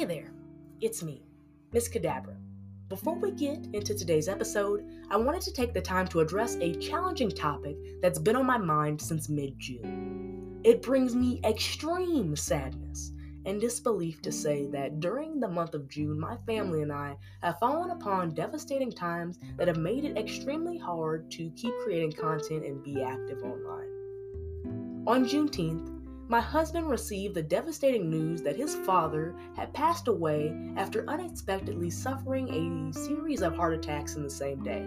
Hey there, it's me, Miss Cadabra. Before we get into today's episode, I wanted to take the time to address a challenging topic that's been on my mind since mid June. It brings me extreme sadness and disbelief to say that during the month of June, my family and I have fallen upon devastating times that have made it extremely hard to keep creating content and be active online. On Juneteenth, my husband received the devastating news that his father had passed away after unexpectedly suffering a series of heart attacks in the same day.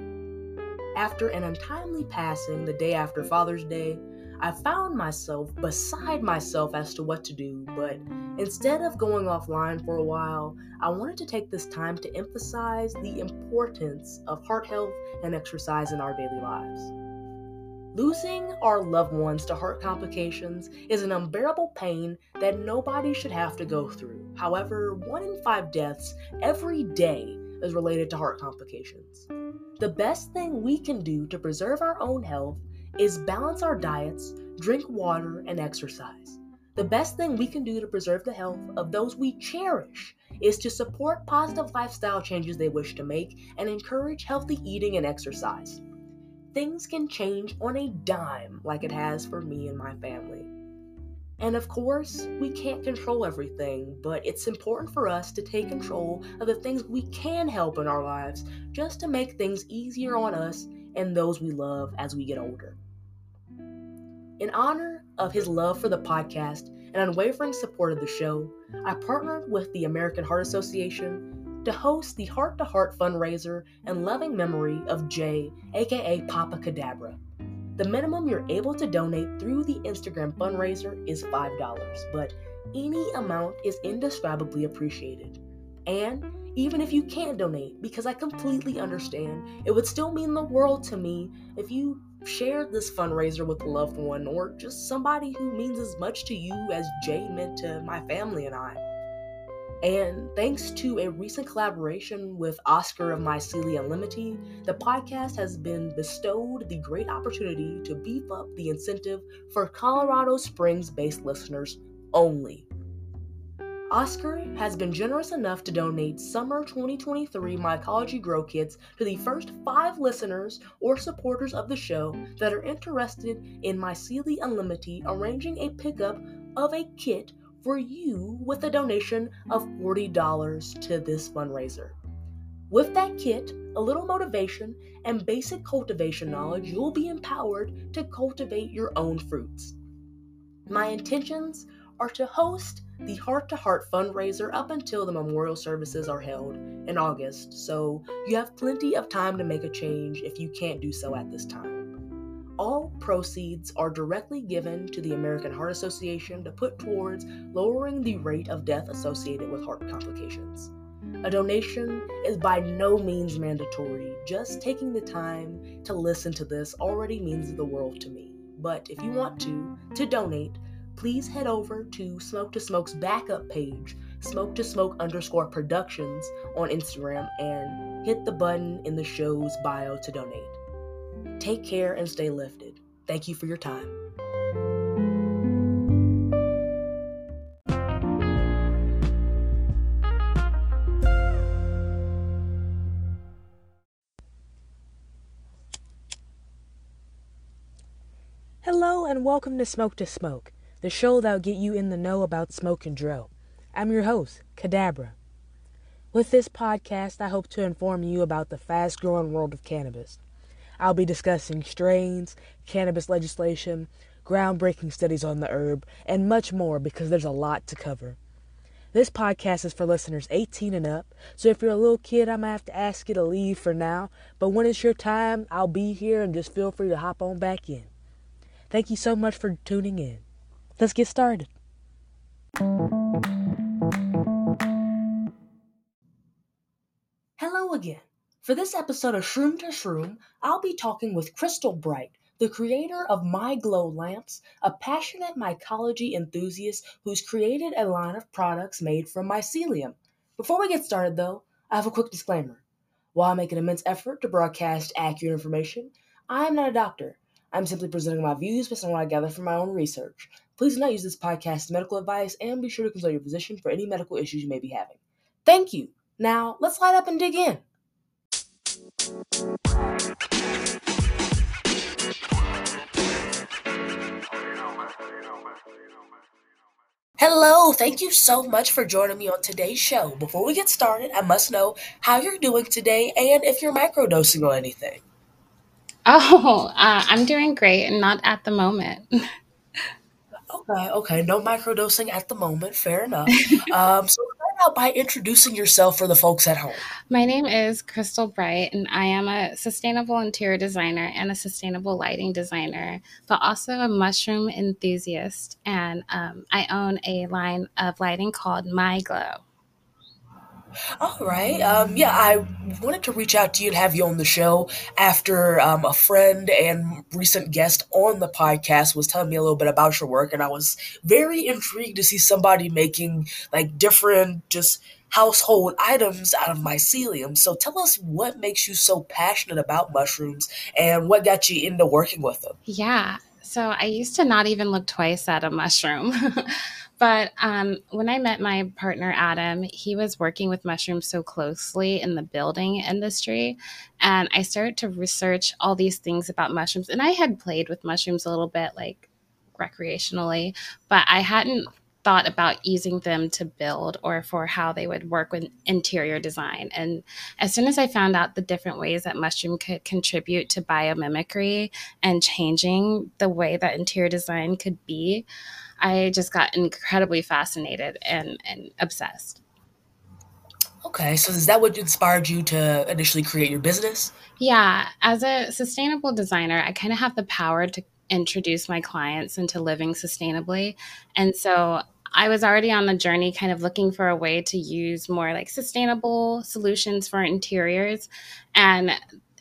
After an untimely passing the day after Father's Day, I found myself beside myself as to what to do, but instead of going offline for a while, I wanted to take this time to emphasize the importance of heart health and exercise in our daily lives. Losing our loved ones to heart complications is an unbearable pain that nobody should have to go through. However, one in five deaths every day is related to heart complications. The best thing we can do to preserve our own health is balance our diets, drink water, and exercise. The best thing we can do to preserve the health of those we cherish is to support positive lifestyle changes they wish to make and encourage healthy eating and exercise things can change on a dime like it has for me and my family. And of course, we can't control everything, but it's important for us to take control of the things we can help in our lives just to make things easier on us and those we love as we get older. In honor of his love for the podcast and unwavering support of the show, I partnered with the American Heart Association to host the Heart to Heart fundraiser in loving memory of Jay, aka Poppa Cadabra. The minimum you're able to donate through the Instagram fundraiser is $5, but any amount is indescribably appreciated. And even if you can't donate, because I completely understand, it would still mean the world to me if you shared this fundraiser with a loved one or just somebody who means as much to you as Jay meant to my family and I. And thanks to a recent collaboration with Oscar of Mycelia Unlimited, the podcast has been bestowed the great opportunity to beef up the incentive for Colorado Springs based listeners only. Oscar has been generous enough to donate summer 2023 Mycology Grow Kits to the first five listeners or supporters of the show that are interested in Mycelia Unlimited arranging a pickup of a kit for you with a donation of $40 to this fundraiser. With that kit, a little motivation, and basic cultivation knowledge, you'll be empowered to cultivate your own fruits. My intentions are to host the Heart to Heart fundraiser up until the memorial services are held in August, so you have plenty of time to make a change if you can't do so at this time. All proceeds are directly given to the American Heart Association to put towards lowering the rate of death associated with heart complications. A donation is by no means mandatory. Just taking the time to listen to this already means the world to me. But if you want to to donate, please head over to Smoke to Smoke's backup page, Smoke to Smoke underscore productions on Instagram, and hit the button in the show's bio to donate. Take care and stay lifted. Thank you for your time. Hello and welcome to Smoke to Smoke, the show that'll get you in the know about smoke and drill. I'm your host, Cadabra. With this podcast, I hope to inform you about the fast growing world of cannabis. I'll be discussing strains, cannabis legislation, groundbreaking studies on the herb, and much more because there's a lot to cover. This podcast is for listeners 18 and up, so if you're a little kid, I might have to ask you to leave for now, but when it's your time, I'll be here and just feel free to hop on back in. Thank you so much for tuning in. Let's get started. Hello again. For this episode of Shroom to Shroom, I'll be talking with Crystal Bright, the creator of My Glo Lamps, a passionate mycology enthusiast who's created a line of products made from mycelium. Before we get started, though, I have a quick disclaimer. While I make an immense effort to broadcast accurate information, I am not a doctor. I'm simply presenting my views based on what I gather from my own research. Please do not use this podcast as medical advice and be sure to consult your physician for any medical issues you may be having. Thank you. Now, let's light up and dig in. Hello, thank you so much for joining me on today's show. Before we get started, I must know how you're doing today and if you're microdosing on anything. Oh, uh, I'm doing great and not at the moment. Okay, okay, no microdosing at the moment. Fair enough. Um, so out by introducing yourself for the folks at home. My name is Crystal Bright, and I am a sustainable interior designer and a sustainable lighting designer, but also a mushroom enthusiast. And um, I own a line of lighting called My Glo. All right. Um, yeah, I wanted to reach out to you and have you on the show after um, a friend and recent guest on the podcast was telling me a little bit about your work, and I was very intrigued to see somebody making like different just household items out of mycelium. So tell us what makes you so passionate about mushrooms and what got you into working with them. Yeah. So I used to not even look twice at a mushroom. But um, when I met my partner, Adam, he was working with mushrooms so closely in the building industry. And I started to research all these things about mushrooms. And I had played with mushrooms a little bit, like recreationally, but I hadn't thought about using them to build or for how they would work with interior design. And as soon as I found out the different ways that mushroom could contribute to biomimicry and changing the way that interior design could be, I just got incredibly fascinated and, and obsessed. Okay, so is that what inspired you to initially create your business? Yeah, as a sustainable designer, I kind of have the power to introduce my clients into living sustainably. And so I was already on the journey, kind of looking for a way to use more like sustainable solutions for interiors. And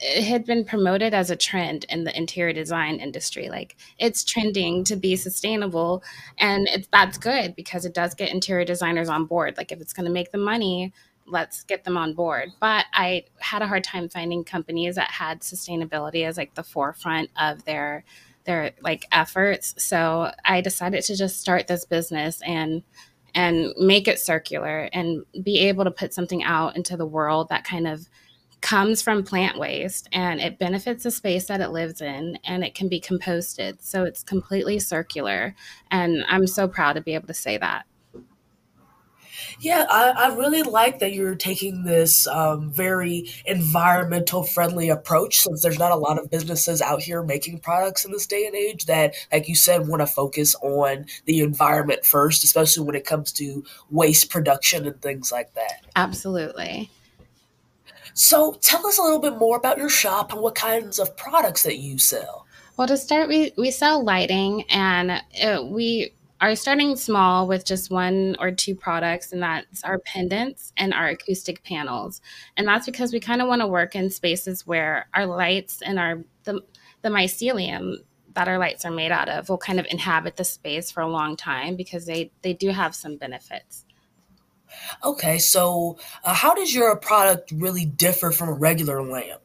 it had been promoted as a trend in the interior design industry. Like it's trending to be sustainable, and it's that's good because it does get interior designers on board. Like if it's going to make them money, let's get them on board. But I had a hard time finding companies that had sustainability as like the forefront of their their like efforts. So I decided to just start this business and and make it circular and be able to put something out into the world that kind of comes from plant waste and it benefits the space that it lives in and it can be composted. So it's completely circular. And I'm so proud to be able to say that. Yeah, I, I really like that you're taking this um, very environmental friendly approach since there's not a lot of businesses out here making products in this day and age that, like you said, want to focus on the environment first, especially when it comes to waste production and things like that. Absolutely. So tell us a little bit more about your shop and what kinds of products that you sell. Well, to start, we, we sell lighting and it, we are starting small with just one or two products, and that's our pendants and our acoustic panels. And that's because we kind of want to work in spaces where our lights and our the, the mycelium that our lights are made out of will kind of inhabit the space for a long time because they, they do have some benefits. Okay, so uh, how does your product really differ from a regular lamp?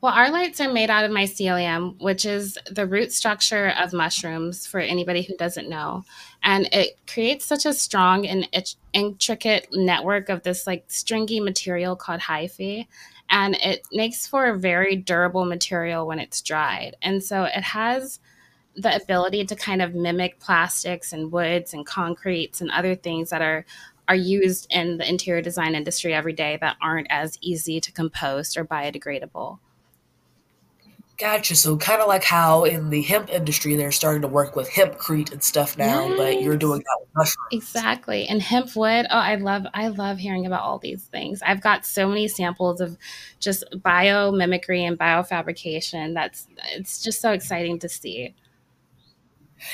Well, our lights are made out of mycelium, which is the root structure of mushrooms for anybody who doesn't know. And it creates such a strong and intricate network of this like stringy material called hyphae. And it makes for a very durable material when it's dried. And so it has the ability to kind of mimic plastics and woods and concretes and other things that are are used in the interior design industry every day that aren't as easy to compost or biodegradable. Gotcha. So kind of like how in the hemp industry they're starting to work with hempcrete and stuff now, yes. but you're doing that with mushrooms. Exactly. And hemp wood. Oh, I love I love hearing about all these things. I've got so many samples of just biomimicry and biofabrication. That's it's just so exciting to see.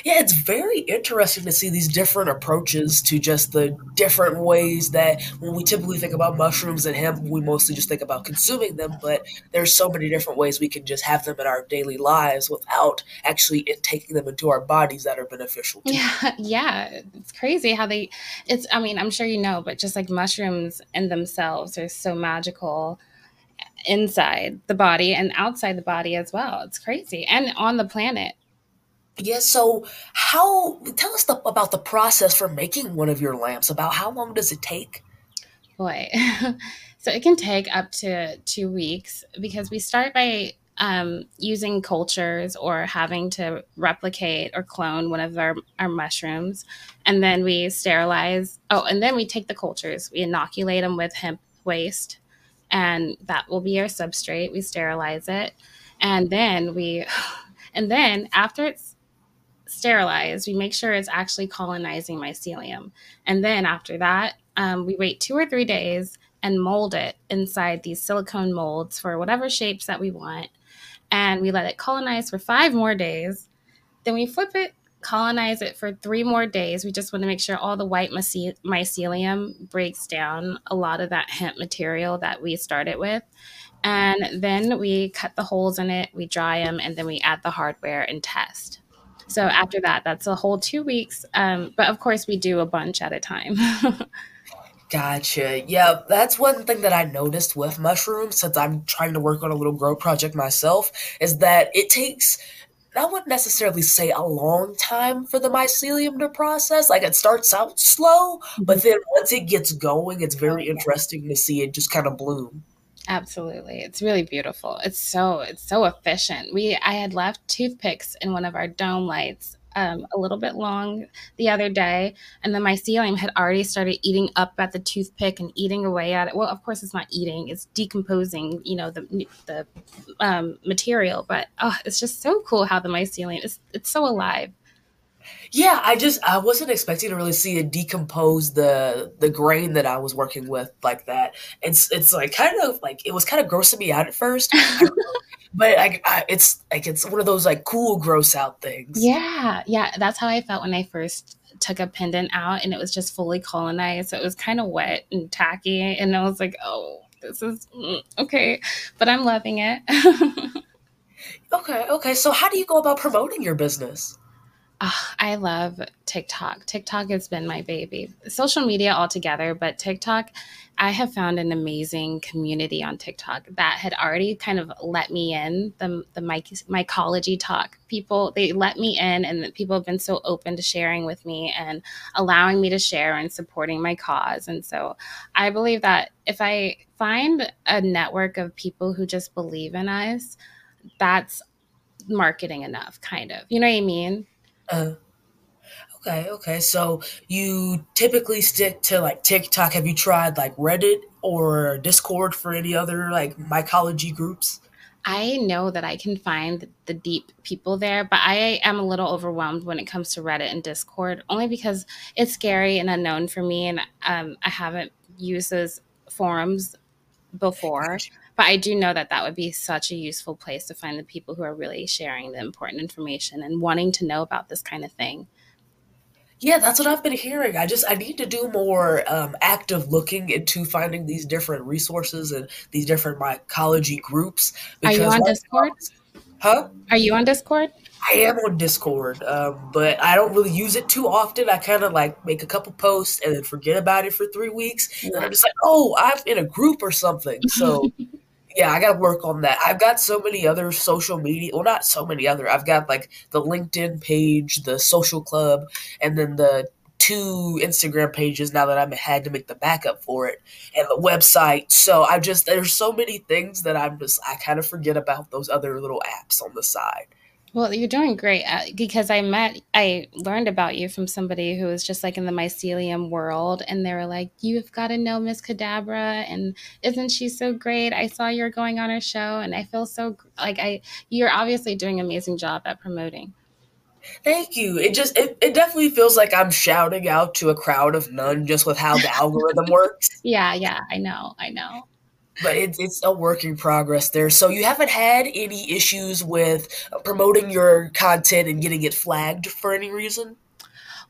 Yeah, it's very interesting to see these different approaches to just the different ways that when we typically think about mushrooms and hemp, we mostly just think about consuming them, but there's so many different ways we can just have them in our daily lives without actually taking them into our bodies that are beneficial. Yeah, yeah, it's crazy how they it's I mean, I'm sure you know, but just like mushrooms in themselves are so magical inside the body and outside the body as well. It's crazy. And on the planet yeah, so how tell us the, about the process for making one of your lamps. About how long does it take? Boy. so it can take up to two weeks because we start by um, using cultures or having to replicate or clone one of our, our mushrooms. And then we sterilize. Oh, and then we take the cultures, we inoculate them with hemp waste, and that will be our substrate. We sterilize it. And then we, and then after it's sterilized, we make sure it's actually colonizing mycelium. And then after that, um, we wait two or three days and mold it inside these silicone molds for whatever shapes that we want and we let it colonize for five more days. Then we flip it, colonize it for three more days. We just want to make sure all the white mycelium breaks down a lot of that hemp material that we started with. And then we cut the holes in it, we dry them, and then we add the hardware and test. So after that, that's a whole two weeks. Um, but of course, we do a bunch at a time. Gotcha. Yeah, that's one thing that I noticed with mushrooms since I'm trying to work on a little grow project myself is that it takes I wouldn't necessarily say a long time for the mycelium to process. Like it starts out slow, but mm-hmm. then once it gets going, it's very interesting to see it just kind of bloom. Absolutely. It's really beautiful. It's so it's so efficient. We I had left toothpicks in one of our dome lights um, a little bit long the other day, and the mycelium had already started eating up at the toothpick and eating away at it. Well, of course, it's not eating; it's decomposing. You know the the um, material, but oh, it's just so cool how the mycelium is. It's so alive. Yeah, I just I wasn't expecting to really see it decompose the the grain that I was working with like that. It's it's like kind of like it was kind of grossing me out at first. but like I, it's like it's one of those like cool gross out things. Yeah, yeah, that's how I felt when I first took a pendant out and it was just fully colonized. So it was kind of wet and tacky, and I was like, oh, this is mm, okay, but I'm loving it. okay, okay. So how do you go about promoting your business? Oh, I love TikTok. TikTok has been my baby. Social media altogether, but TikTok, I have found an amazing community on TikTok that had already kind of let me in. The the mycology talk people they let me in, and people have been so open to sharing with me and allowing me to share and supporting my cause. And so, I believe that if I find a network of people who just believe in us, that's marketing enough, kind of. You know what I mean? Uh, okay, okay. So you typically stick to like TikTok. Have you tried like Reddit or Discord for any other like mycology groups? I know that I can find the deep people there, but I am a little overwhelmed when it comes to Reddit and Discord, only because it's scary and unknown for me, and um, I haven't used those forums before. But I do know that that would be such a useful place to find the people who are really sharing the important information and wanting to know about this kind of thing. Yeah, that's what I've been hearing. I just I need to do more um, active looking into finding these different resources and these different mycology groups. Are you on Discord? Huh? Are you on Discord? I am on Discord, um, but I don't really use it too often. I kind of like make a couple posts and then forget about it for three weeks, and I'm just like, oh, I'm in a group or something. So yeah, I got to work on that. I've got so many other social media. Well, not so many other. I've got like the LinkedIn page, the social club, and then the two Instagram pages now that I've had to make the backup for it and the website. So I just there's so many things that I'm just I kind of forget about those other little apps on the side. Well, you're doing great uh, because I met, I learned about you from somebody who was just like in the mycelium world, and they were like, "You've got to know Miss Cadabra, and isn't she so great? I saw you're going on her show, and I feel so like I, you're obviously doing an amazing job at promoting." Thank you. It just it, it definitely feels like I'm shouting out to a crowd of none just with how the algorithm works. Yeah, yeah, I know, I know but it's it's a work in progress there. So you haven't had any issues with promoting your content and getting it flagged for any reason?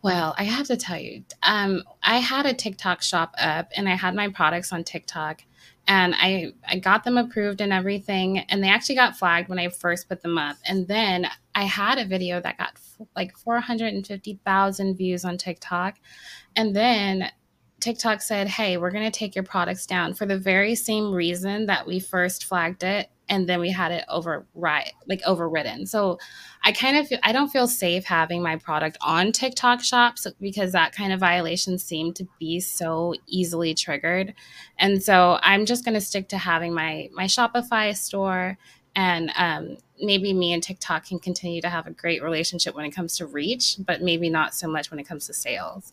Well, I have to tell you, um, I had a TikTok shop up and I had my products on TikTok and I, I got them approved and everything. And they actually got flagged when I first put them up. And then I had a video that got f- like 450,000 views on TikTok. And then TikTok said, hey, we're going to take your products down for the very same reason that we first flagged it and then we had it override like overridden. So I kind of feel, I don't feel safe having my product on TikTok shops because that kind of violation seemed to be so easily triggered. And so I'm just going to stick to having my my Shopify store and um, maybe me and TikTok can continue to have a great relationship when it comes to reach, but maybe not so much when it comes to sales.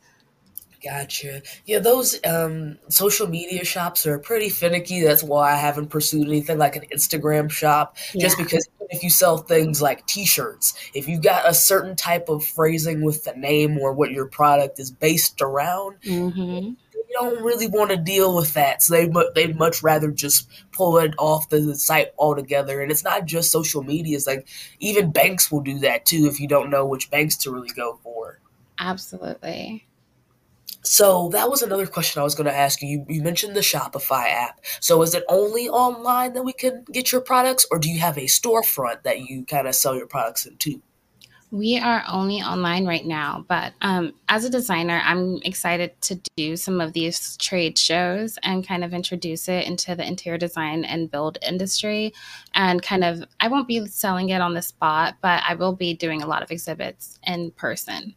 Gotcha. Yeah, those um, social media shops are pretty finicky. That's why I haven't pursued anything like an Instagram shop. Yeah. Just because if you sell things like T-shirts, if you got a certain type of phrasing with the name or what your product is based around, mm-hmm. they don't really want to deal with that. So they they'd much rather just pull it off the site altogether. And it's not just social media. It's like even banks will do that too if you don't know which banks to really go for. Absolutely. So that was another question I was going to ask you. you. Mentioned the Shopify app. So is it only online that we can get your products, or do you have a storefront that you kind of sell your products into? We are only online right now, but um, as a designer, I'm excited to do some of these trade shows and kind of introduce it into the interior design and build industry. And kind of, I won't be selling it on the spot, but I will be doing a lot of exhibits in person.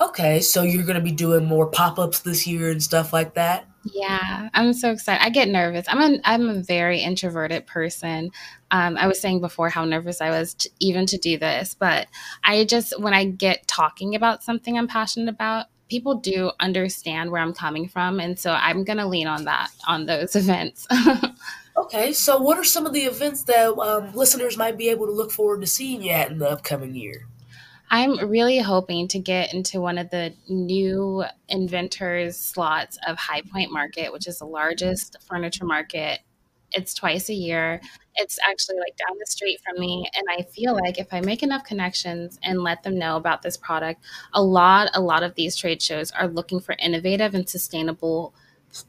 Okay, so you're going to be doing more pop-ups this year and stuff like that? Yeah, I'm so excited. I get nervous. I'm a I'm a very introverted person. Um, I was saying before how nervous I was to, even to do this, but I just when I get talking about something I'm passionate about, people do understand where I'm coming from, and so I'm gonna lean on that on those events. okay, so what are some of the events that um, listeners might be able to look forward to seeing you at in the upcoming year? I'm really hoping to get into one of the new inventors slots of High Point Market, which is the largest furniture market. It's twice a year. It's actually like down the street from me. And I feel like if I make enough connections and let them know about this product, a lot, a lot of these trade shows are looking for innovative and sustainable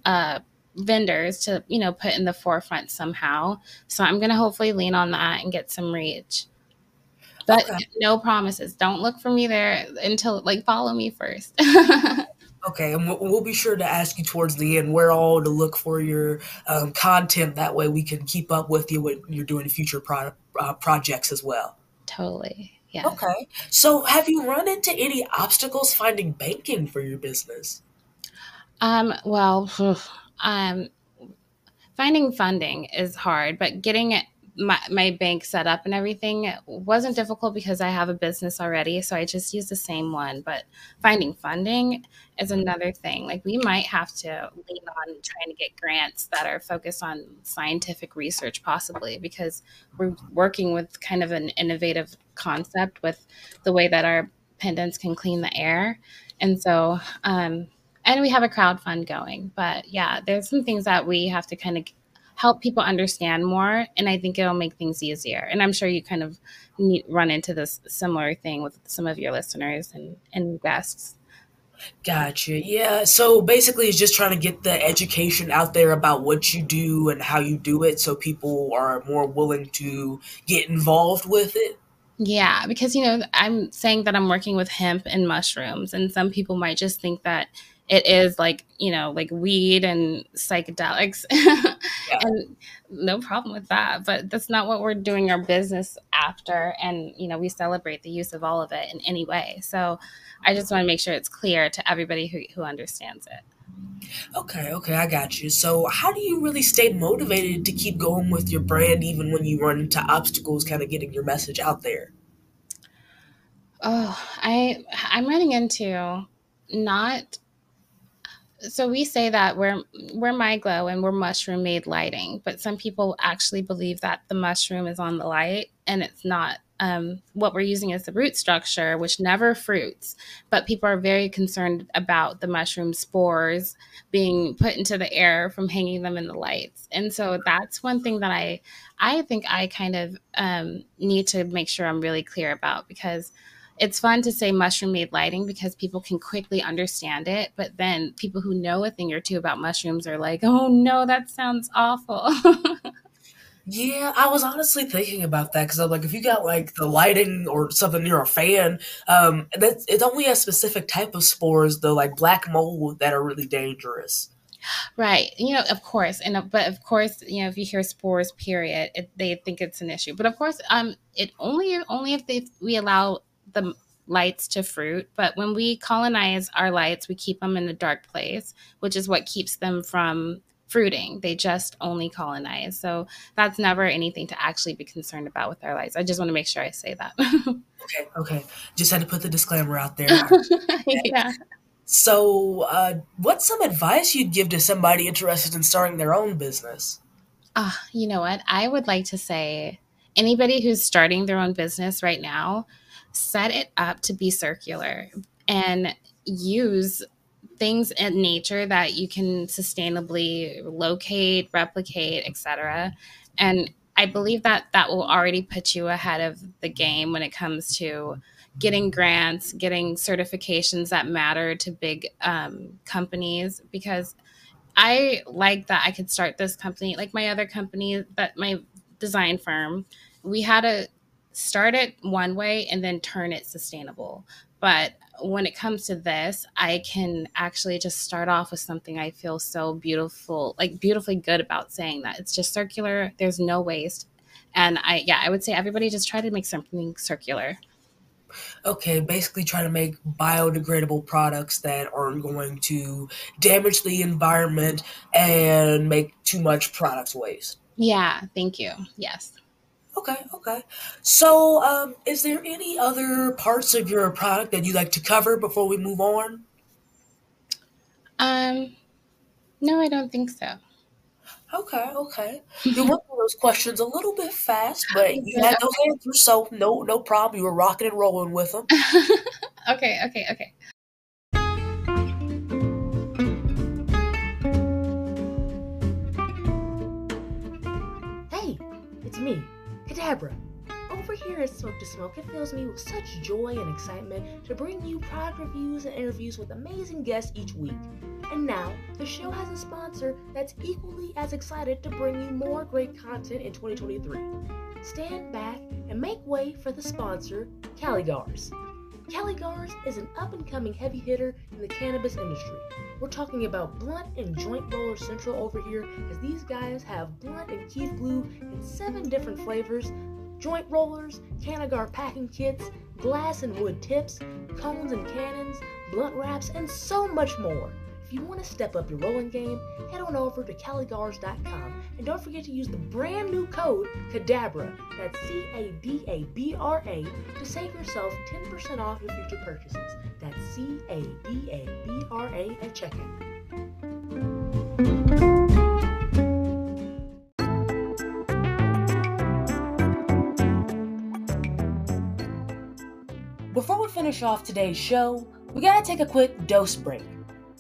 uh, vendors to, you know, put in the forefront somehow. So I'm going to hopefully lean on that and get some reach. But okay. no promises. Don't look for me there until like follow me first. okay, and we'll be sure to ask you towards the end where all to look for your um, content. That way, we can keep up with you when you're doing future pro- uh, projects as well. Totally. Yeah. Okay. So, have you run into any obstacles finding banking for your business? Um. Well, um, finding funding is hard, but getting it my, my bank setup and everything wasn't difficult because I have a business already. So I just use the same one. But finding funding is another thing. Like we might have to lean on trying to get grants that are focused on scientific research, possibly, because we're working with kind of an innovative concept with the way that our pendants can clean the air. And so, um, and we have a crowd fund going. But yeah, there's some things that we have to kind of help people understand more and i think it'll make things easier and i'm sure you kind of need, run into this similar thing with some of your listeners and, and guests Gotcha. Yeah. So basically, it's just trying to get the education out there about what you do and how you do it so people are more willing to get involved with it. Yeah. Because, you know, I'm saying that I'm working with hemp and mushrooms, and some people might just think that it is like you know like weed and psychedelics. Yeah. and no problem with that but that's not what we're doing our business after. And you know we celebrate the use of all of it in any way. So i just want to make sure it's clear to everybody who, who understands it. Okay okay i got you. So how do you really stay motivated to keep going with your brand even when you run into obstacles kind of getting your message out there? Oh i i'm running into not so we say that we're we're MyGlo and we're mushroom made lighting, but some people actually believe that the mushroom is on the light and it's not. Um, what we're using is the root structure, which never fruits, but people are very concerned about the mushroom spores being put into the air from hanging them in the lights. And so that's one thing that I I think I kind of um, need to make sure I'm really clear about because it's fun to say mushroom made lighting because people can quickly understand it. But then people who know a thing or two about mushrooms are like, oh no, that sounds awful. yeah, I was honestly thinking about that because I'm like, if you got like the lighting or something you're a fan, um, that's it's only a specific type of spores, though, like black mold, that are really dangerous. Right. You know, of course. And uh, but of course, you know, if you hear spores, period, it, they think it's an issue. But of course, um, it only only if they we allow the lights to fruit. But when we colonize our lights, we keep them in a dark place, which is what keeps them from fruiting. They just only colonize. So that's never anything to actually be concerned about with our lights. I just want to make sure I say that. okay. Okay. Just had to put the disclaimer out there. yeah. So, uh, what's some advice you'd give to somebody interested in starting their own business? Uh, you know what? I would like to say anybody who's starting their own business right now, set it up to be circular and use things in nature that you can sustainably locate, replicate, etc. And I believe that that will already put you ahead of the game when it comes to getting grants, getting certifications that matter to big um, companies because I like that I could start this company, like my other company, that my design firm. We had to start it one way and then turn it sustainable. But when it comes to this, I can actually just start off with something I feel so beautiful, like beautifully good about saying that it's just circular. There's no waste. And I, yeah, I would say everybody just try to make something circular. Okay, basically try to make biodegradable products that aren't going to damage the environment and make too much product waste. Yeah, thank you. Yes. Okay, okay. So, um, is there any other parts of your product that you'd like to cover before we move on? Um, no, I don't think so. Okay, okay. You went through those questions a little bit fast, but you had those answers, so no, no problem. You were rocking and rolling with them. okay, okay, okay. Cadabra. Over here at Smoke to Smoke, it fills me with such joy and excitement to bring you product reviews and interviews with amazing guests each week. And now, the show has a sponsor that's equally as excited to bring you more great content in 2023. Stand back and make way for the sponsor, Caligars. Caligars is an up and coming heavy hitter in the cannabis industry. We're talking about Blunt and Joint Roller Central over here, as these guys have Blunt and Keith Blue in seven different flavors joint rollers, Canagar packing kits, glass and wood tips, cones and cannons, blunt wraps, and so much more. If you want to step up your rolling game, head on over to caligars.com and don't forget to use the brand new code CADABRA, that's C A D A B R A, to save yourself 10% off your future purchases. That's C A D A B R A at checkout. Before we finish off today's show, we gotta take a quick dose break.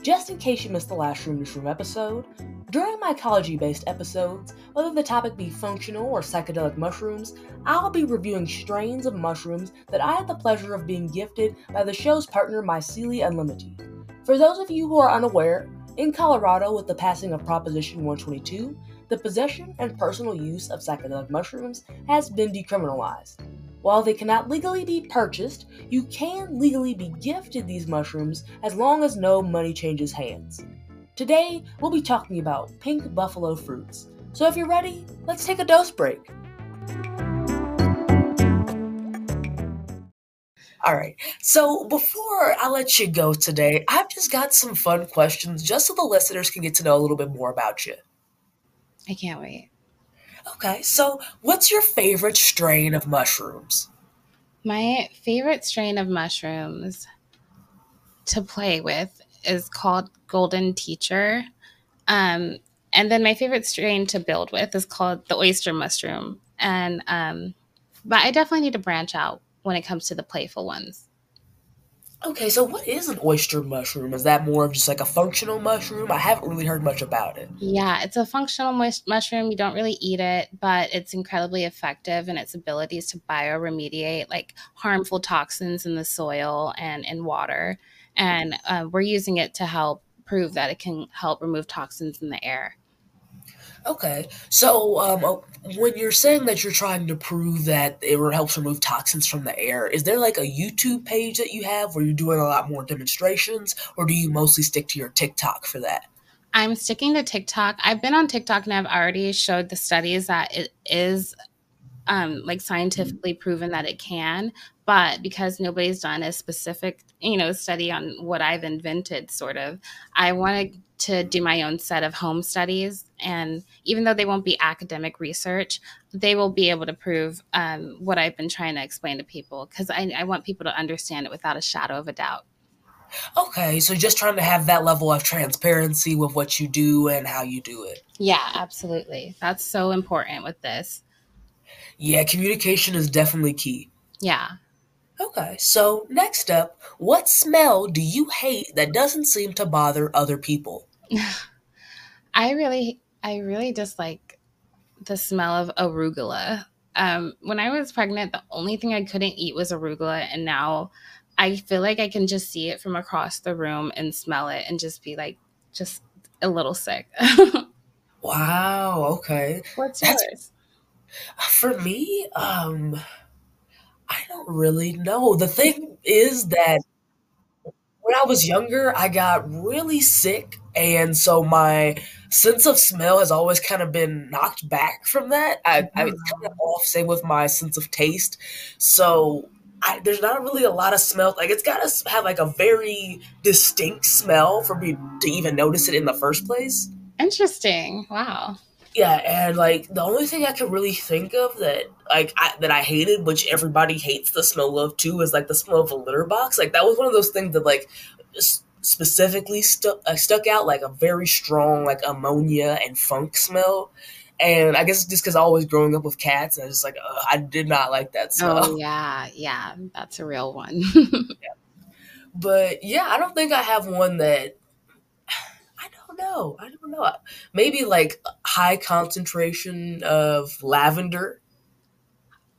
Just in case you missed the last Shroom to Shroom episode, during mycology based episodes, whether the topic be functional or psychedelic mushrooms, I'll be reviewing strains of mushrooms that I had the pleasure of being gifted by the show's partner Mycelia Unlimited. For those of you who are unaware, in Colorado, with the passing of Proposition 122, the possession and personal use of psychedelic mushrooms has been decriminalized. While they cannot legally be purchased, you can legally be gifted these mushrooms as long as no money changes hands. Today, we'll be talking about pink buffalo fruits. So if you're ready, let's take a dose break. All right. So before I let you go today, I've just got some fun questions just so the listeners can get to know a little bit more about you. I can't wait. Okay, so what's your favorite strain of mushrooms? My favorite strain of mushrooms to play with is called Golden Teacher. Um, and then my favorite strain to build with is called the oyster mushroom. And um, but I definitely need to branch out when it comes to the playful ones. Okay, so what is an oyster mushroom? Is that more of just like a functional mushroom? I haven't really heard much about it. Yeah, it's a functional mush- mushroom. You don't really eat it, but it's incredibly effective in its abilities to bioremediate like harmful toxins in the soil and in water. And uh, we're using it to help prove that it can help remove toxins in the air. Okay, so um, uh, when you're saying that you're trying to prove that it helps remove toxins from the air, is there like a YouTube page that you have where you're doing a lot more demonstrations, or do you mostly stick to your TikTok for that? I'm sticking to TikTok. I've been on TikTok and I've already showed the studies that it is um, like scientifically proven that it can, but because nobody's done a specific, you know, study on what I've invented, sort of, I want to do my own set of home studies. And even though they won't be academic research, they will be able to prove um, what I've been trying to explain to people because I, I want people to understand it without a shadow of a doubt. Okay, so just trying to have that level of transparency with what you do and how you do it. Yeah, absolutely. That's so important with this. Yeah, communication is definitely key. Yeah. Okay, so next up, what smell do you hate that doesn't seem to bother other people? I really, I really dislike the smell of arugula. Um, when I was pregnant, the only thing I couldn't eat was arugula, and now I feel like I can just see it from across the room and smell it and just be like, just a little sick. wow. Okay. What's That's, yours? For me, um, I don't really know. The thing is that when I was younger, I got really sick, and so my sense of smell has always kind of been knocked back from that. I, I it's mm-hmm. kind of off, same with my sense of taste. So I, there's not really a lot of smell. Like it's got to have like a very distinct smell for me to even notice it in the first place. Interesting. Wow. Yeah, and like the only thing I could really think of that like I, that I hated, which everybody hates the smell of too, is like the smell of a litter box. Like that was one of those things that like specifically stuck uh, stuck out like a very strong like ammonia and funk smell. And I guess just because I was growing up with cats, I was like, uh, I did not like that smell. Oh yeah, yeah, that's a real one. yeah. But yeah, I don't think I have one that I don't know. I don't know. Maybe like high concentration of lavender.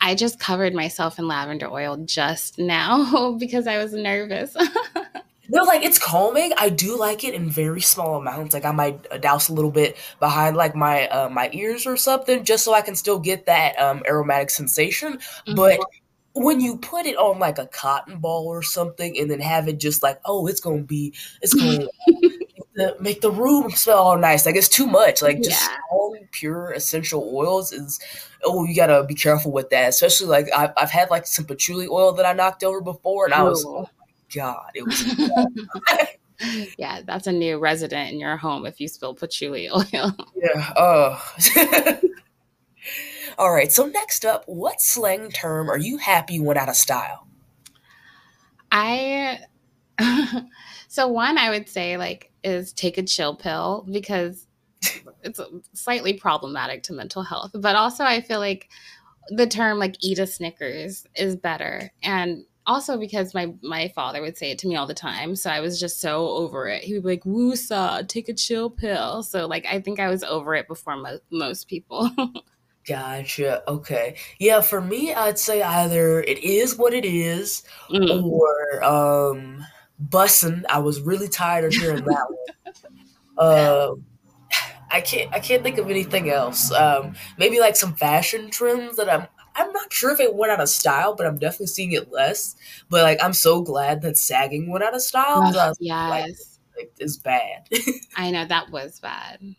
I just covered myself in lavender oil just now because I was nervous. No, like it's calming. I do like it in very small amounts. Like I might douse a little bit behind like my uh, my ears or something, just so I can still get that um, aromatic sensation. Mm-hmm. But when you put it on like a cotton ball or something, and then have it just like, oh, it's gonna be, it's gonna the, make the room smell all nice. Like it's too much. Like just yeah. strong, pure essential oils is. Oh, you gotta be careful with that. Especially like I've, I've had like some patchouli oil that I knocked over before, and I was god, it was. yeah, that's a new resident in your home if you spill patchouli oil. yeah. Oh. all right. So next up, what slang term are you happy went out of style? I. so one, I would say like is take a chill pill because it's slightly problematic to mental health. But also, I feel like the term like eat a Snickers is better. And also because my my father would say it to me all the time. So I was just so over it. He would be like, woosah, take a chill pill. So like I think I was over it before mo- most people. Gotcha. Okay. Yeah, for me, I'd say either it is what it is, mm. or um Bussin'. I was really tired of hearing that one. Um, I can't I can't think of anything else. Um, maybe like some fashion trends that I'm I'm not sure if it went out of style, but I'm definitely seeing it less. But like I'm so glad that sagging went out of style. Oh, yes. Like, like, it's bad. I know that was bad.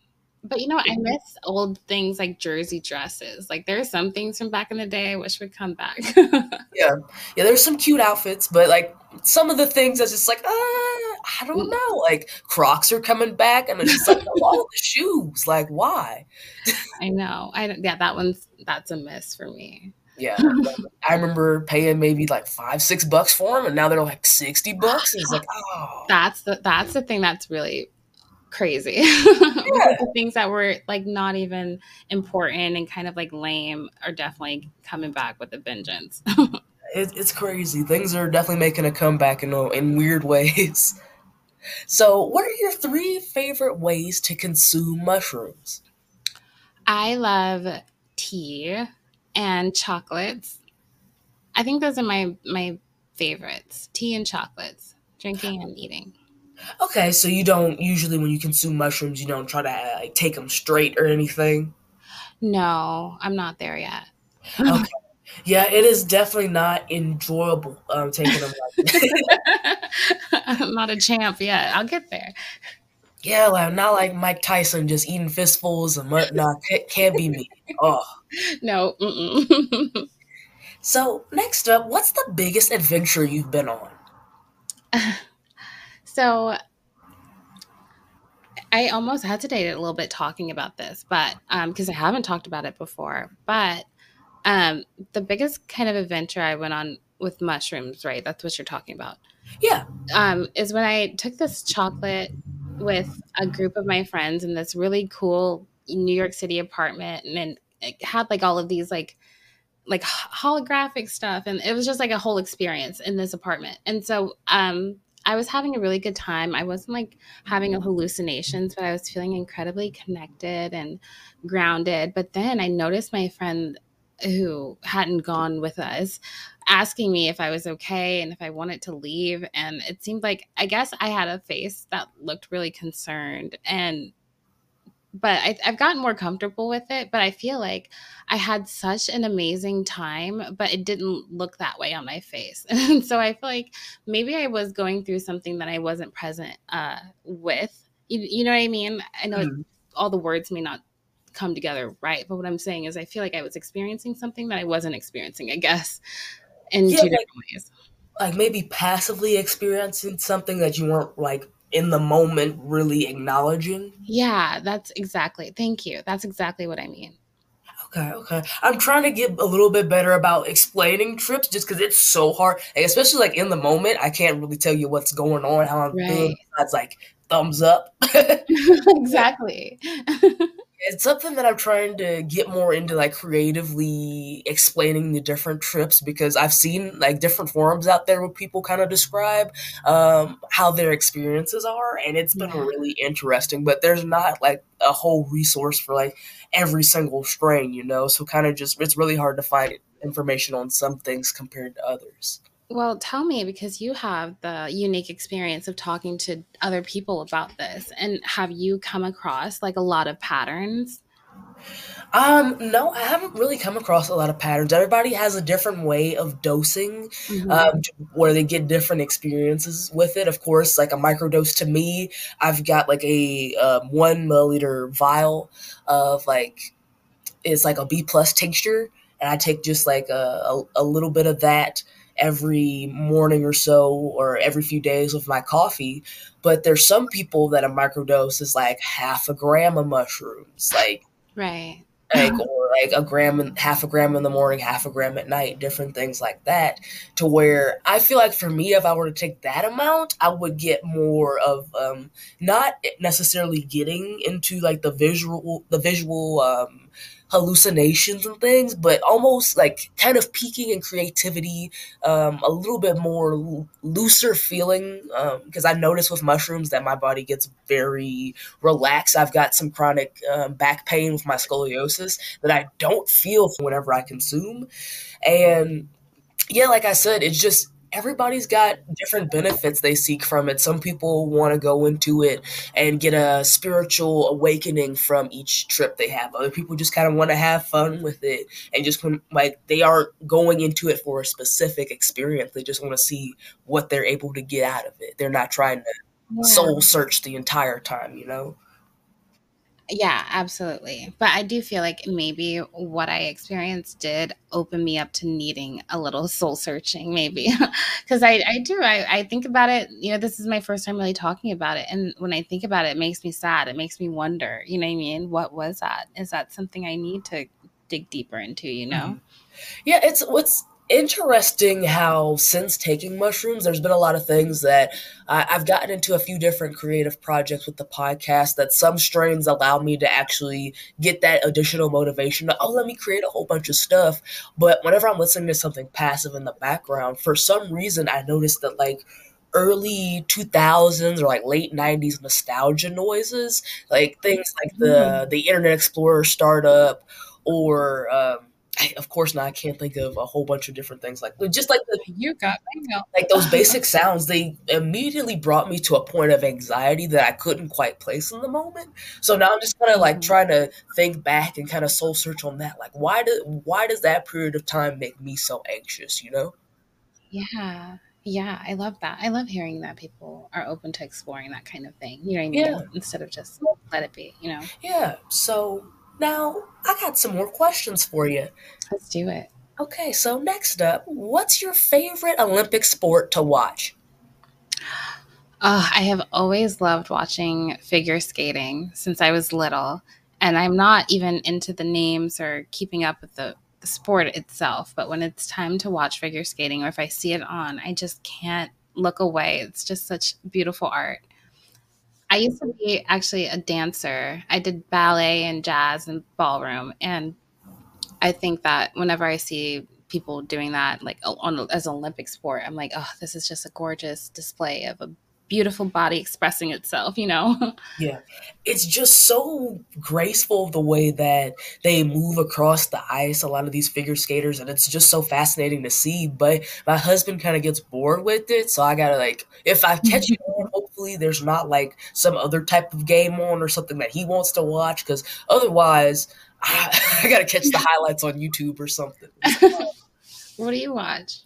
But you know, I miss old things like jersey dresses. Like there are some things from back in the day I wish would come back. yeah, yeah. There's some cute outfits, but like some of the things that's just like, uh, I don't mm. know. Like Crocs are coming back, and it's just like all the shoes. Like why? I know. I yeah, that one's that's a miss for me. Yeah, I remember paying maybe like five, six bucks for them, and now they're like sixty bucks. it's like, oh, that's the that's the thing that's really crazy. Yeah. the things that were like not even important and kind of like lame are definitely coming back with a vengeance. it, it's crazy. Things are definitely making a comeback in uh, in weird ways. So, what are your three favorite ways to consume mushrooms? I love tea and chocolates. I think those are my my favorites. Tea and chocolates, drinking and eating. Okay, so you don't usually when you consume mushrooms, you don't try to like take them straight or anything. No, I'm not there yet. okay. Yeah, it is definitely not enjoyable um, taking them. I'm not a champ yet. I'll get there. Yeah, like not like Mike Tyson just eating fistfuls and what? Nah, can't, can't be me. Oh no. so next up, what's the biggest adventure you've been on? so I almost hesitated a little bit talking about this, but because um, I haven't talked about it before. But um, the biggest kind of adventure I went on with mushrooms, right? That's what you're talking about. Yeah. Um, is when I took this chocolate with a group of my friends in this really cool New York City apartment, and it had like all of these like like holographic stuff, and it was just like a whole experience in this apartment. And so, um, I was having a really good time. I wasn't like having mm-hmm. hallucinations, but I was feeling incredibly connected and grounded. But then I noticed my friend who hadn't gone with us asking me if I was okay and if I wanted to leave. And it seemed like, I guess I had a face that looked really concerned. And but I, have gotten more comfortable with it. But I feel like I had such an amazing time, but it didn't look that way on my face. And so I feel like maybe I was going through something that I wasn't present uh, with. You, you, know what I mean? I know mm. all the words may not come together right, but what I'm saying is I feel like I was experiencing something that I wasn't experiencing, I guess, in yeah, two different ways. Like maybe passively experiencing something that you weren't like in the moment really acknowledging. Yeah, that's exactly. Thank you. That's exactly what I mean. Okay, okay. I'm trying to get a little bit better about explaining trips just because it's so hard, like, especially like in the moment. I can't really tell you what's going on, how I'm right. feeling. Besides, like thumbs up. exactly. it's something that I'm trying to get more into, like creatively explaining the different trips because I've seen like different forums out there where people kind of describe um, how their experiences are, and it's been yeah. really interesting. But there's not like a whole resource for like every single strain, you know. So kind of just it's really hard to find information on some things compared to others. Well, tell me because you have the unique experience of talking to other people about this. And have you come across like a lot of patterns? Um, no, I haven't really come across a lot of patterns. Everybody has a different way of dosing, mm-hmm. um, where they get different experiences with it. Of course, like a microdose to me, I've got like a um, one milliliter vial of like it's like a B plus tincture, and I take just like a, a, a little bit of that every morning or so or every few days with my coffee. But there's some people that a microdose is like half a gram of mushrooms, like right, like or like a gram and half a gram in the morning, half a gram at night, different things like that. To where I feel like for me, if I were to take that amount, I would get more of um, not necessarily getting into like the visual, the visual. Um, hallucinations and things, but almost like kind of peaking in creativity, um, a little bit more looser feeling. Because um, I notice with mushrooms that my body gets very relaxed. I've got some chronic um, back pain with my scoliosis that I don't feel whenever I consume. And yeah, like I said, it's just everybody's got different benefits they seek from it. Some people want to go into it and get a spiritual awakening from each trip they have. Other people just kind of want to have fun with it and just like they aren't going into it for a specific experience. They just want to see what they're able to get out of it. They're not trying to yeah. soul search the entire time, you know? Yeah, absolutely. But I do feel like maybe what I experienced did open me up to needing a little soul searching, maybe. Because I, I do. I, I think about it. You know, this is my first time really talking about it. And when I think about it, it makes me sad. It makes me wonder, you know what I mean? What was that? Is that something I need to dig deeper into, you know? Mm-hmm. Yeah, it's what's interesting how since taking mushrooms there's been a lot of things that i've gotten into a few different creative projects with the podcast that some strains allow me to actually get that additional motivation to, oh let me create a whole bunch of stuff but whenever i'm listening to something passive in the background for some reason i noticed that like early 2000s or like late 90s nostalgia noises like things like the mm. the internet explorer startup or um, I, of course now I can't think of a whole bunch of different things like just like the you got bingo. like those basic sounds they immediately brought me to a point of anxiety that I couldn't quite place in the moment. So now I'm just kind of like mm-hmm. trying to think back and kind of soul search on that. Like why did why does that period of time make me so anxious? You know? Yeah, Yeah, I love that. I love hearing that people are open to exploring that kind of thing. You know what I mean? Yeah. Instead of just let it be, you know? Yeah. So now I got some more questions for you. Let's do it. Okay, so next up, what's your favorite Olympic sport to watch? Oh, I have always loved watching figure skating since I was little. And I'm not even into the names or keeping up with the, the sport itself. But when it's time to watch figure skating or if I see it on, I just can't look away. It's just such beautiful art. I used to be actually a dancer. I did ballet and jazz and ballroom. And I think that whenever I see people doing that, like on as an Olympic sport, I'm like, oh, this is just a gorgeous display of a beautiful body expressing itself, you know? Yeah. It's just so graceful the way that they move across the ice, a lot of these figure skaters, and it's just so fascinating to see. But my husband kind of gets bored with it, so I gotta like if I catch it on, oh, hopefully there's not like some other type of game on or something that he wants to watch, because otherwise I, I gotta catch the highlights on YouTube or something. what do you watch?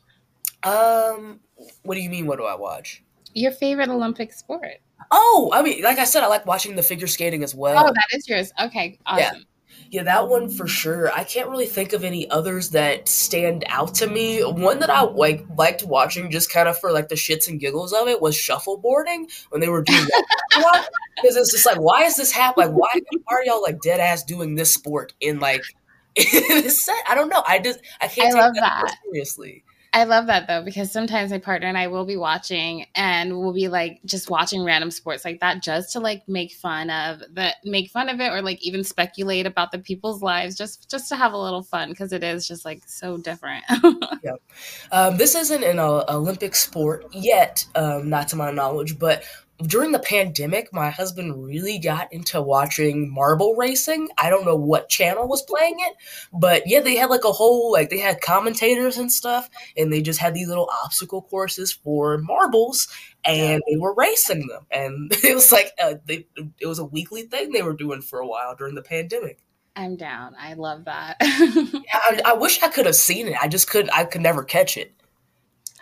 Um, what do you mean? What do I watch? Your favorite Olympic sport? Oh, I mean, like I said, I like watching the figure skating as well. Oh, that is yours. Okay, awesome. Yeah. Yeah, that one for sure. I can't really think of any others that stand out to me. One that I like liked watching just kind of for like the shits and giggles of it was shuffleboarding when they were doing that. Because it's just like, why is this happening? Like, why, why are y'all like dead ass doing this sport in like in this set? I don't know. I just I can't I take love that, that. seriously. I love that though because sometimes my partner and I will be watching and we'll be like just watching random sports like that just to like make fun of the make fun of it or like even speculate about the people's lives just just to have a little fun because it is just like so different. Yeah. Um, this isn't an uh, Olympic sport yet, um, not to my knowledge, but during the pandemic, my husband really got into watching marble racing. I don't know what channel was playing it, but yeah, they had like a whole like they had commentators and stuff, and they just had these little obstacle courses for marbles, and they were racing them, and it was like uh, they, it was a weekly thing they were doing for a while during the pandemic. I'm down. I love that. I, I wish I could have seen it. I just couldn't. I could never catch it.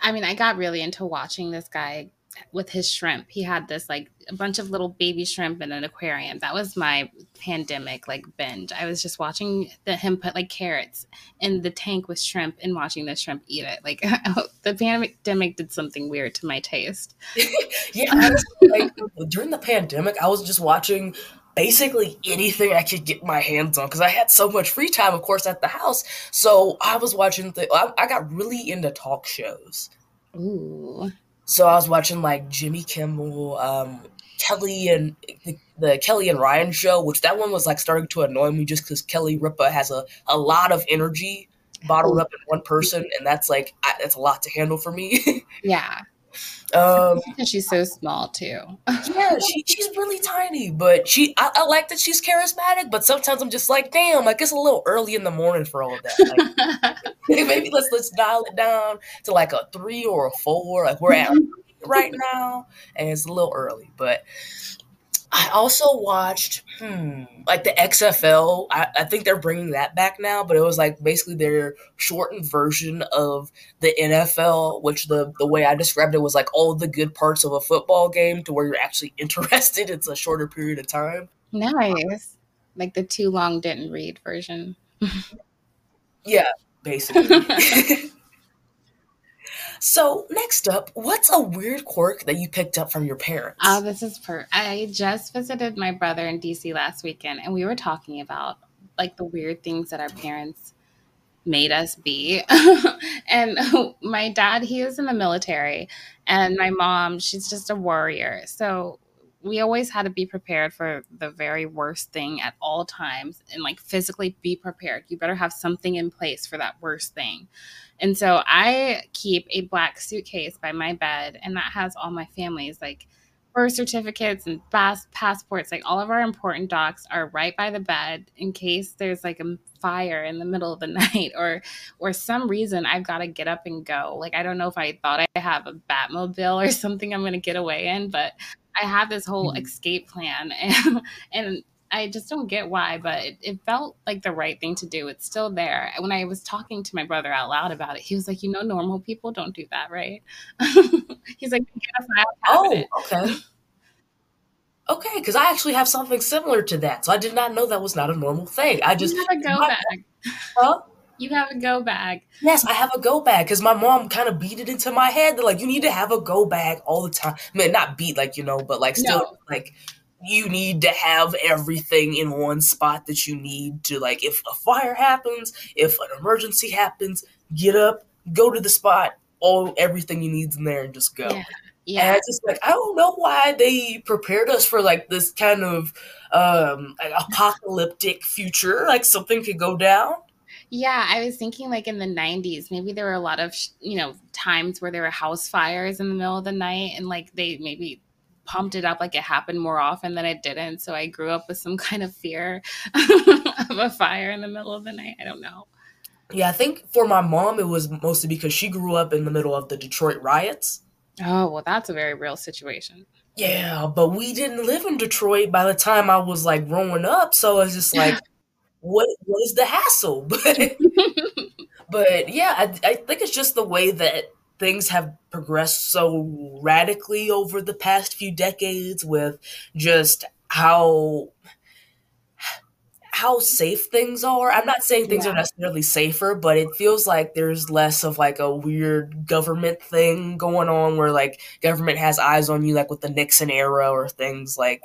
I mean, I got really into watching this guy with his shrimp. He had this like a bunch of little baby shrimp in an aquarium. That was my pandemic like binge. I was just watching the, him put like carrots in the tank with shrimp and watching the shrimp eat it. Like the pandemic did something weird to my taste. yeah, like during the pandemic, I was just watching basically anything I could get my hands on because I had so much free time, of course, at the house. So I was watching. The, I, I got really into talk shows. Ooh. So I was watching like Jimmy Kimmel, um, Kelly and the, the, Kelly and Ryan show, which that one was like starting to annoy me just because Kelly Ripa has a, a lot of energy bottled up in one person, and that's like I, that's a lot to handle for me. yeah. Um, she's so small too. yeah, she, she's really tiny, but she I, I, like that she's charismatic. But sometimes I'm just like, damn, like it's a little early in the morning for all of that. Like, maybe let's let's dial it down to like a three or a four. Like we're at right now, and it's a little early. But I also watched, hmm, like the XFL. I, I, think they're bringing that back now, but it was like basically their shortened version of the NFL, which the the way I described it was like all the good parts of a football game to where you're actually interested. It's a shorter period of time. Nice, like the too long didn't read version. yeah, basically. So next up, what's a weird quirk that you picked up from your parents? Oh, this is per. I just visited my brother in DC last weekend, and we were talking about like the weird things that our parents made us be. and my dad, he is in the military, and my mom, she's just a warrior. So we always had to be prepared for the very worst thing at all times and like physically be prepared. You better have something in place for that worst thing. And so I keep a black suitcase by my bed, and that has all my family's like birth certificates and pass- passports. Like all of our important docs are right by the bed in case there's like a fire in the middle of the night or or some reason I've got to get up and go. Like I don't know if I thought I have a Batmobile or something I'm going to get away in, but I have this whole mm-hmm. escape plan and and I just don't get why, but it, it, felt like the right thing to do. It's still there. When I was talking to my brother out loud about it, he was like, "You know, normal people don't do that, right?" He's like, "Get a file. Oh, okay. Okay, because I actually have something similar to that, so I did not know that was not a normal thing. I just you have a go bag. Huh? You have a go bag. Yes, I have a go bag because my mom kind of beat it into my head. They're like, you need to have a go bag all the time. I mean, not beat like you know, but like still no. like you need to have everything in one spot that you need to like if a fire happens, if an emergency happens, get up, go to the spot, all everything you need's in there and just go. Yeah. Yeah. And I just like I don't know why they prepared us for like this kind of um like apocalyptic future, like something could go down. Yeah, I was thinking like in the 90s, maybe there were a lot of, you know, times where there were house fires in the middle of the night and like they maybe pumped it up like it happened more often than it didn't. So I grew up with some kind of fear of a fire in the middle of the night. I don't know. Yeah, I think for my mom, it was mostly because she grew up in the middle of the Detroit riots. Oh, well, that's a very real situation. Yeah, but we didn't live in Detroit by the time I was like growing up. So it's just like, what what is the hassle? But but yeah, I, I think it's just the way that things have progressed so radically over the past few decades with just how how safe things are. I'm not saying things yeah. are necessarily safer, but it feels like there's less of like a weird government thing going on where like government has eyes on you, like with the Nixon era or things like,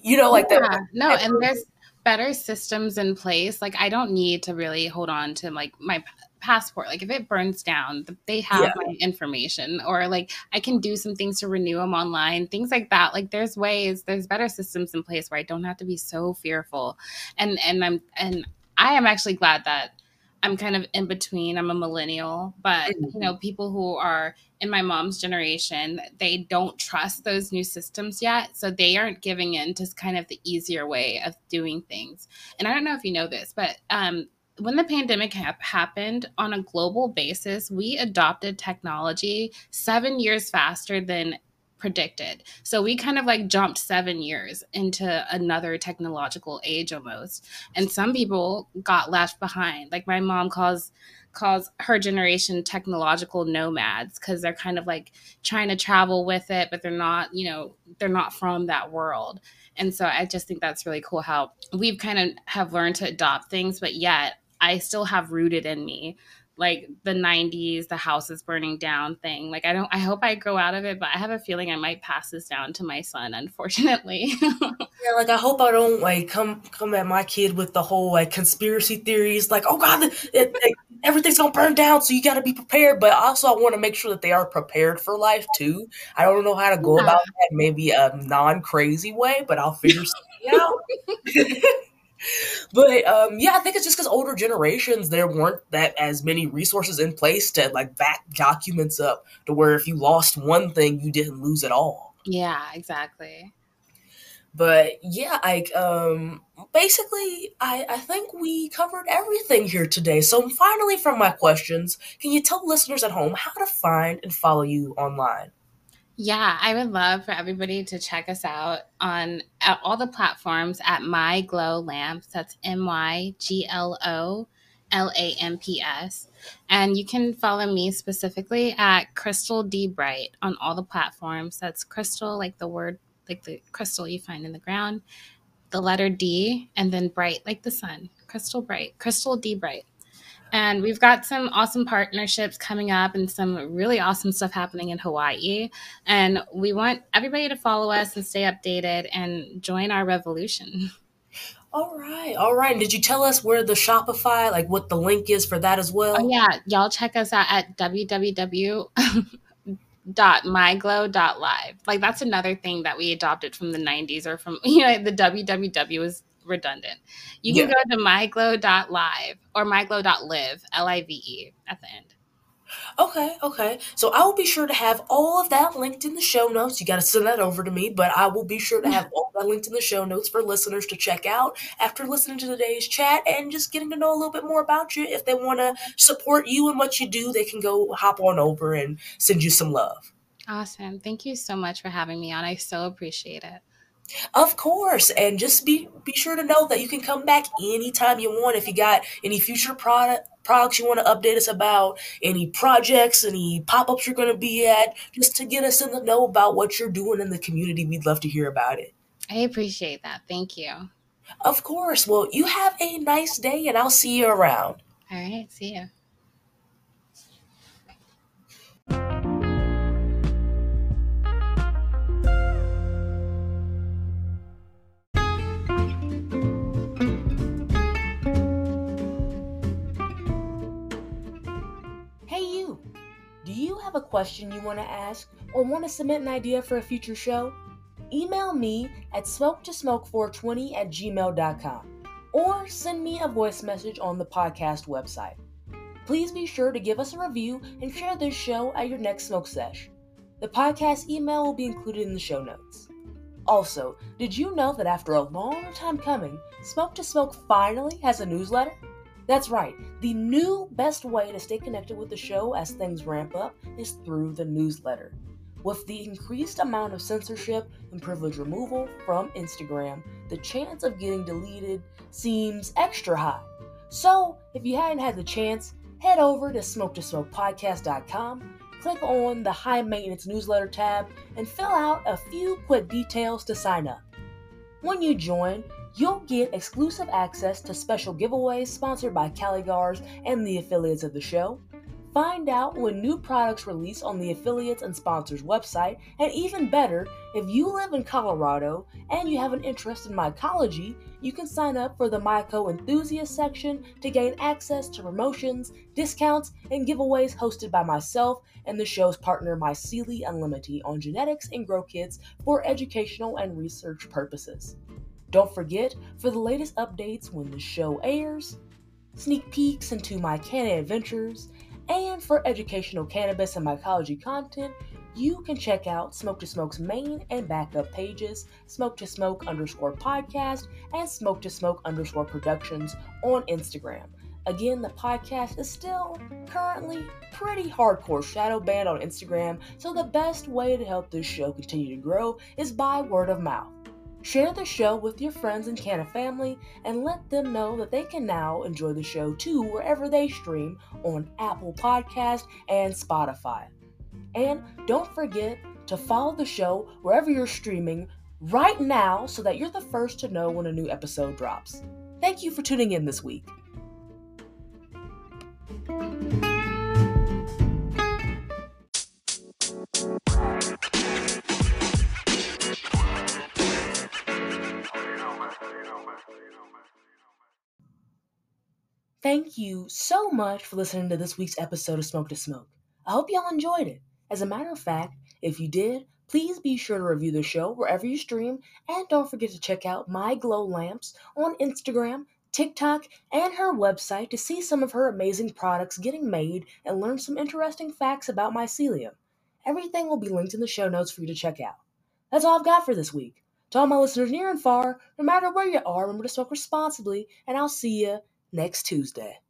you know, like yeah. that. No, and there's better systems in place. Like I don't need to really hold on to like my passport like if it burns down they have yeah. my information or like i can do some things to renew them online things like that like there's ways there's better systems in place where i don't have to be so fearful and and i'm and i am actually glad that i'm kind of in between i'm a millennial but you mm-hmm. know people who are in my mom's generation they don't trust those new systems yet so they aren't giving in to kind of the easier way of doing things and i don't know if you know this but um, when the pandemic ha- happened on a global basis, we adopted technology seven years faster than predicted. So we kind of like jumped seven years into another technological age almost. And some people got left behind. Like my mom calls calls her generation technological nomads because they're kind of like trying to travel with it, but they're not, you know, they're not from that world. And so I just think that's really cool how we've kind of have learned to adopt things, but yet I still have rooted in me like the 90s the house is burning down thing. Like i don't i hope i grow out of it but i have a feeling i might pass this down to my son unfortunately. Yeah like i hope i don't like come come at my kid with the whole like conspiracy theories like oh god it, it, everything's gonna burn down so you got to be prepared. But also i want to make sure that they are prepared for life too. I don't know how to go yeah. about that maybe a non-crazy way but i'll figure something out but um, yeah, I think it's just because older generations there weren't that as many resources in place to like back documents up to where if you lost one thing, you didn't lose it all. Yeah, exactly. But yeah, like um, basically, I I think we covered everything here today. So finally, from my questions, can you tell listeners at home how to find and follow you online? Yeah, I would love for everybody to check us out on all the platforms at My Glo Lamps. That's M Y G L O L A M P S. And you can follow me specifically at Crystal D Bright on all the platforms. That's crystal, like the word, like the crystal you find in the ground, the letter D, and then bright, like the sun. Crystal Bright, Crystal D Bright. And we've got some awesome partnerships coming up and some really awesome stuff happening in Hawaii. And we want everybody to follow us and stay updated and join our revolution. All right. All right. Did you tell us where the Shopify, like what the link is for that as well? Oh, yeah. Y'all check us out at www. dot myglo.live like that's another thing that we adopted from the 90s or from you know the www was redundant. You can yeah. go to myglo.live or myglo.live, L I V E, at the end. Okay, okay. So I will be sure to have all of that linked in the show notes. You got to send that over to me, but I will be sure to have all that linked in the show notes for listeners to check out after listening to today's chat and just getting to know a little bit more about you. If they want to support you and what you do, they can go hop on over and send you some love. Awesome. Thank you so much for having me on. I so appreciate it. Of course, and just be be sure to know that you can come back anytime you want if you got any future product products you want to update us about, any projects, any pop-ups you're going to be at, just to get us in the know about what you're doing in the community. We'd love to hear about it. I appreciate that. Thank you. Of course. Well, you have a nice day and I'll see you around. All right, see you. Have a question you want to ask or want to submit an idea for a future show, email me at smoketosmoke420 at gmail.com or send me a voice message on the podcast website. Please be sure to give us a review and share this show at your next smoke sesh. The podcast email will be included in the show notes. Also, did you know that after a long time coming, Smoke to Smoke finally has a newsletter? That's right, the new best way to stay connected with the show as things ramp up is through the newsletter. With the increased amount of censorship and privilege removal from Instagram, the chance of getting deleted seems extra high. So, if you hadn't had the chance, head over to smoketosmokepodcast.com, click on the high maintenance newsletter tab, and fill out a few quick details to sign up. When you join, You'll get exclusive access to special giveaways sponsored by Caligars and the affiliates of the show. Find out when new products release on the affiliates and sponsors website, and even better, if you live in Colorado and you have an interest in mycology, you can sign up for the Myco Enthusiast section to gain access to promotions, discounts, and giveaways hosted by myself and the show's partner Myceli Unlimiti on genetics and grow kits for educational and research purposes. Don't forget, for the latest updates when the show airs, sneak peeks into my canon adventures, and for educational cannabis and mycology content, you can check out Smoke to Smoke's main and backup pages, Smoke to Smoke underscore podcast and Smoke to Smoke underscore productions on Instagram. Again, the podcast is still currently pretty hardcore shadow banned on Instagram, so the best way to help this show continue to grow is by word of mouth. Share the show with your friends and Canna family and let them know that they can now enjoy the show too wherever they stream on Apple Podcast and Spotify. And don't forget to follow the show wherever you're streaming right now so that you're the first to know when a new episode drops. Thank you for tuning in this week. Thank you so much for listening to this week's episode of Smoke to Smoke. I hope y'all enjoyed it. As a matter of fact, if you did, please be sure to review the show wherever you stream, and don't forget to check out My Glo Lamps on Instagram, TikTok, and her website to see some of her amazing products getting made and learn some interesting facts about mycelium. Everything will be linked in the show notes for you to check out. That's all I've got for this week. To all my listeners near and far, no matter where you are, remember to smoke responsibly, and I'll see you next Tuesday.